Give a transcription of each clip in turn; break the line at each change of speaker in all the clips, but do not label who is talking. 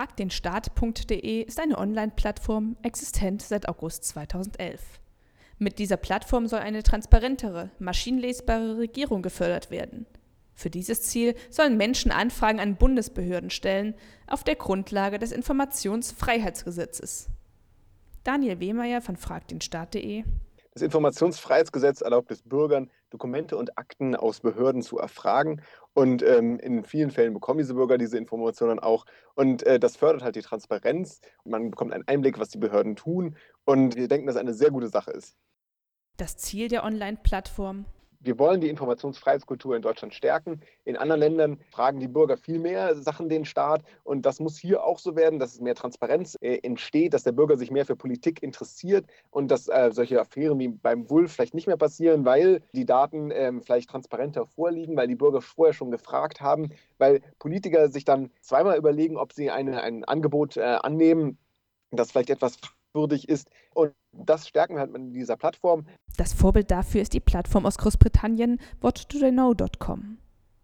Fragdenstaat.de ist eine Online-Plattform, existent seit August 2011. Mit dieser Plattform soll eine transparentere, maschinenlesbare Regierung gefördert werden. Für dieses Ziel sollen Menschen Anfragen an Bundesbehörden stellen, auf der Grundlage des Informationsfreiheitsgesetzes. Daniel Wehmeier von fragdenstaat.de
das Informationsfreiheitsgesetz erlaubt es Bürgern, Dokumente und Akten aus Behörden zu erfragen. Und ähm, in vielen Fällen bekommen diese Bürger diese Informationen auch. Und äh, das fördert halt die Transparenz. Man bekommt einen Einblick, was die Behörden tun. Und wir denken, dass eine sehr gute Sache ist.
Das Ziel der Online-Plattform
wir wollen die Informationsfreiheitskultur in Deutschland stärken. In anderen Ländern fragen die Bürger viel mehr Sachen den Staat. Und das muss hier auch so werden, dass mehr Transparenz äh, entsteht, dass der Bürger sich mehr für Politik interessiert und dass äh, solche Affären wie beim Wulf vielleicht nicht mehr passieren, weil die Daten äh, vielleicht transparenter vorliegen, weil die Bürger vorher schon gefragt haben, weil Politiker sich dann zweimal überlegen, ob sie eine, ein Angebot äh, annehmen, das vielleicht etwas würdig ist. Und das stärken wir halt mit dieser Plattform.
Das Vorbild dafür ist die Plattform aus Großbritannien whatdotheyknow.com.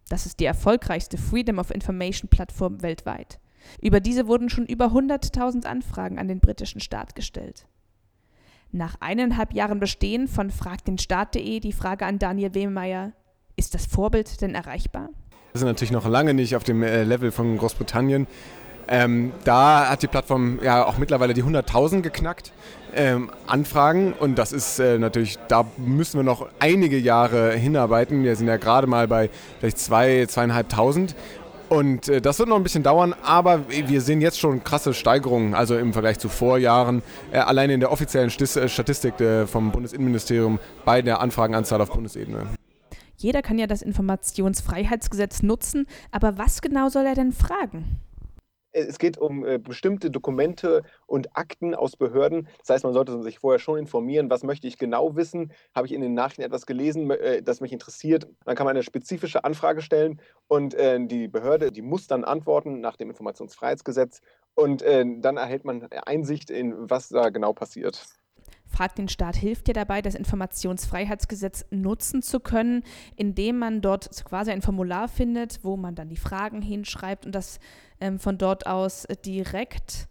Das ist die erfolgreichste Freedom of Information Plattform weltweit. Über diese wurden schon über 100.000 Anfragen an den britischen Staat gestellt. Nach eineinhalb Jahren Bestehen von fragdenstaat.de die Frage an Daniel Wehmeier, ist das Vorbild denn erreichbar?
Wir sind natürlich noch lange nicht auf dem äh, Level von Großbritannien. Ähm, da hat die Plattform ja auch mittlerweile die 100.000 geknackt. Ähm, Anfragen und das ist äh, natürlich, da müssen wir noch einige Jahre hinarbeiten. Wir sind ja gerade mal bei vielleicht zwei, zweieinhalbtausend und äh, das wird noch ein bisschen dauern, aber wir sehen jetzt schon krasse Steigerungen, also im Vergleich zu Vorjahren, äh, allein in der offiziellen Stis äh, Statistik äh, vom Bundesinnenministerium bei der Anfragenanzahl auf Bundesebene.
Jeder kann ja das Informationsfreiheitsgesetz nutzen, aber was genau soll er denn fragen?
Es geht um äh, bestimmte Dokumente und Akten aus Behörden. Das heißt, man sollte sich vorher schon informieren, was möchte ich genau wissen. Habe ich in den Nachrichten etwas gelesen, äh, das mich interessiert? Dann kann man eine spezifische Anfrage stellen und äh, die Behörde, die muss dann antworten nach dem Informationsfreiheitsgesetz und dann erhält man Einsicht in, was da genau passiert.
Frag den Staat hilft dir dabei, das Informationsfreiheitsgesetz nutzen zu können, indem man dort quasi ein Formular findet, wo man dann die Fragen hinschreibt und das ähm, von dort aus direkt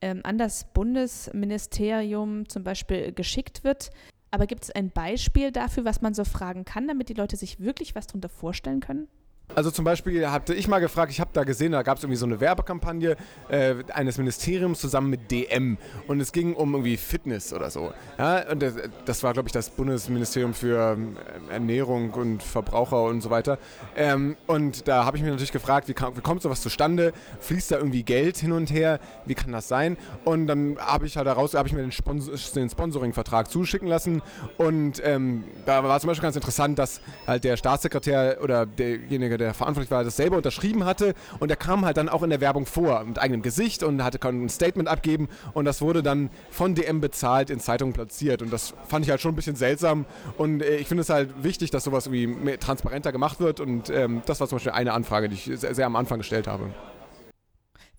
ähm, an das Bundesministerium zum Beispiel geschickt wird. Aber gibt es ein Beispiel dafür, was man so fragen kann, damit die Leute sich wirklich was darunter vorstellen können?
Also zum Beispiel hatte ich mal gefragt, ich habe da gesehen, da gab es irgendwie so eine Werbekampagne äh, eines Ministeriums zusammen mit DM und es ging um irgendwie Fitness oder so. Ja, und das, das war, glaube ich, das Bundesministerium für ähm, Ernährung und Verbraucher und so weiter. Ähm, und da habe ich mich natürlich gefragt, wie, kam, wie kommt sowas zustande? Fließt da irgendwie Geld hin und her? Wie kann das sein? Und dann habe ich halt daraus, habe ich mir den, Sponsor, den Sponsoring-Vertrag zuschicken lassen und ähm, da war zum Beispiel ganz interessant, dass halt der Staatssekretär oder derjenige, der verantwortlich war, das selber unterschrieben hatte. Und der kam halt dann auch in der Werbung vor mit eigenem Gesicht und hatte ein Statement abgeben. Und das wurde dann von DM bezahlt in Zeitungen platziert. Und das fand ich halt schon ein bisschen seltsam. Und äh, ich finde es halt wichtig, dass sowas irgendwie transparenter gemacht wird. Und ähm, das war zum Beispiel eine Anfrage, die ich sehr, sehr am Anfang gestellt habe.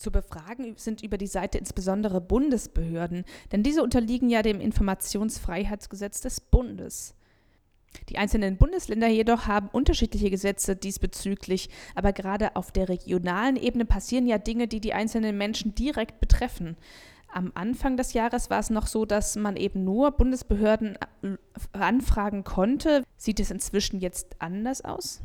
Zu befragen sind über die Seite insbesondere Bundesbehörden, denn diese unterliegen ja dem Informationsfreiheitsgesetz des Bundes. Die einzelnen Bundesländer jedoch haben unterschiedliche Gesetze diesbezüglich, aber gerade auf der regionalen Ebene passieren ja Dinge, die die einzelnen Menschen direkt betreffen. Am Anfang des Jahres war es noch so, dass man eben nur Bundesbehörden äh, anfragen konnte. Sieht es inzwischen jetzt anders aus?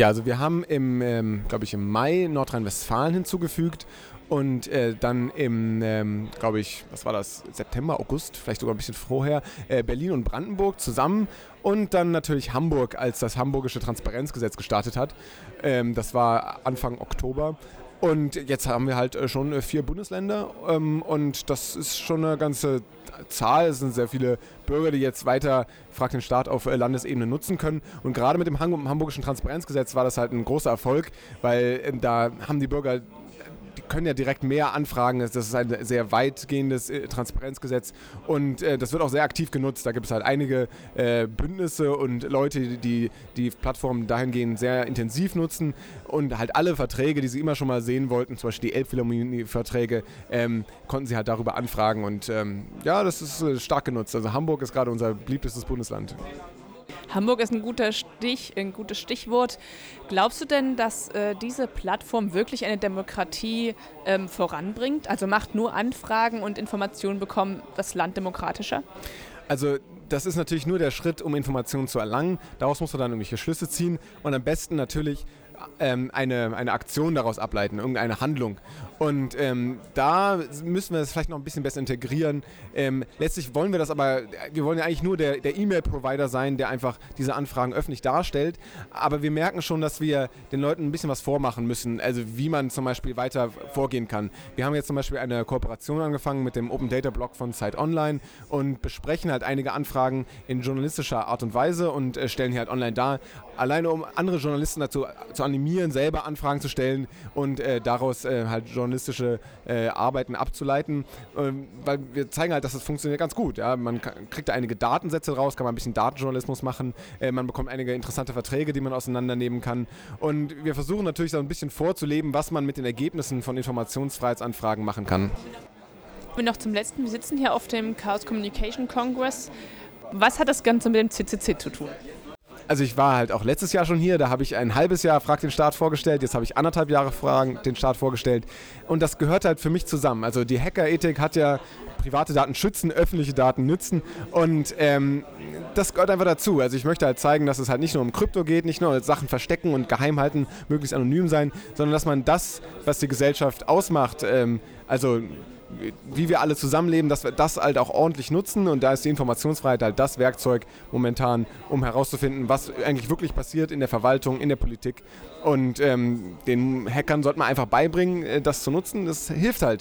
Ja, also wir haben im, ähm, glaube ich, im Mai Nordrhein-Westfalen hinzugefügt und äh, dann im, ähm, glaube ich, was war das, September, August, vielleicht sogar ein bisschen vorher, äh, Berlin und Brandenburg zusammen und dann natürlich Hamburg, als das hamburgische Transparenzgesetz gestartet hat. Ähm, das war Anfang Oktober. Und jetzt haben wir halt äh, schon äh, vier Bundesländer ähm, und das ist schon eine ganze Zahl. Es sind sehr viele Bürger, die jetzt weiter Frag den Staat auf äh, Landesebene nutzen können. Und gerade mit dem Hamburgischen Transparenzgesetz war das halt ein großer Erfolg, weil da haben die Bürger können ja direkt mehr anfragen. Das ist ein sehr weitgehendes äh, Transparenzgesetz und äh, das wird auch sehr aktiv genutzt. Da gibt es halt einige äh, Bündnisse und Leute, die die Plattform dahingehend sehr intensiv nutzen und halt alle Verträge, die sie immer schon mal sehen wollten, zum Beispiel die Elbphilharmonie-Verträge, ähm, konnten sie halt darüber anfragen und ähm, ja, das ist äh, stark genutzt. Also Hamburg ist gerade unser beliebtestes Bundesland.
Hamburg ist ein guter Stich, ein gutes Stichwort. Glaubst du denn, dass äh, diese Plattform wirklich eine Demokratie ähm, voranbringt? Also macht nur Anfragen und Informationen bekommen das Land demokratischer?
Also das ist natürlich nur der Schritt, um Informationen zu erlangen. Daraus muss man dann irgendwelche Schlüsse ziehen und am besten natürlich ähm, eine, eine Aktion daraus ableiten, irgendeine Handlung. Und ähm, da müssen wir das vielleicht noch ein bisschen besser integrieren. Ähm, letztlich wollen wir das aber, wir wollen ja eigentlich nur der, der E-Mail-Provider sein, der einfach diese Anfragen öffentlich darstellt. Aber wir merken schon, dass wir den Leuten ein bisschen was vormachen müssen, also wie man zum Beispiel weiter vorgehen kann. Wir haben jetzt zum Beispiel eine Kooperation angefangen mit dem Open Data Blog von Site Online und besprechen halt einige Anfragen in journalistischer Art und Weise und äh, stellen hier halt online dar, alleine um andere Journalisten dazu zu animieren, selber Anfragen zu stellen und äh, daraus äh, halt journalistische äh, Arbeiten abzuleiten, ähm, weil wir zeigen halt, dass das funktioniert ganz gut. Ja? Man kriegt da einige Datensätze raus, kann man ein bisschen Datenjournalismus machen, äh, man bekommt einige interessante Verträge, die man auseinandernehmen kann und wir versuchen natürlich so ein bisschen vorzuleben, was man mit den Ergebnissen von Informationsfreiheitsanfragen machen kann.
Und noch zum letzten, wir sitzen hier auf dem Chaos Communication Congress. Was hat das Ganze mit dem CCC zu tun?
Also ich war halt auch letztes Jahr schon hier, da habe ich ein halbes Jahr Frag den Staat vorgestellt, jetzt habe ich anderthalb Jahre Fragen den Staat vorgestellt und das gehört halt für mich zusammen. Also die Hackerethik hat ja private Daten schützen, öffentliche Daten nützen und ähm, das gehört einfach dazu. Also ich möchte halt zeigen, dass es halt nicht nur um Krypto geht, nicht nur Sachen verstecken und geheim halten, möglichst anonym sein, sondern dass man das, was die Gesellschaft ausmacht, ähm, also wie wir alle zusammenleben, dass wir das halt auch ordentlich nutzen. Und da ist die Informationsfreiheit halt das Werkzeug momentan, um herauszufinden, was eigentlich wirklich passiert in der Verwaltung, in der Politik. Und ähm, den Hackern sollte man einfach beibringen, äh, das zu nutzen. Das hilft halt.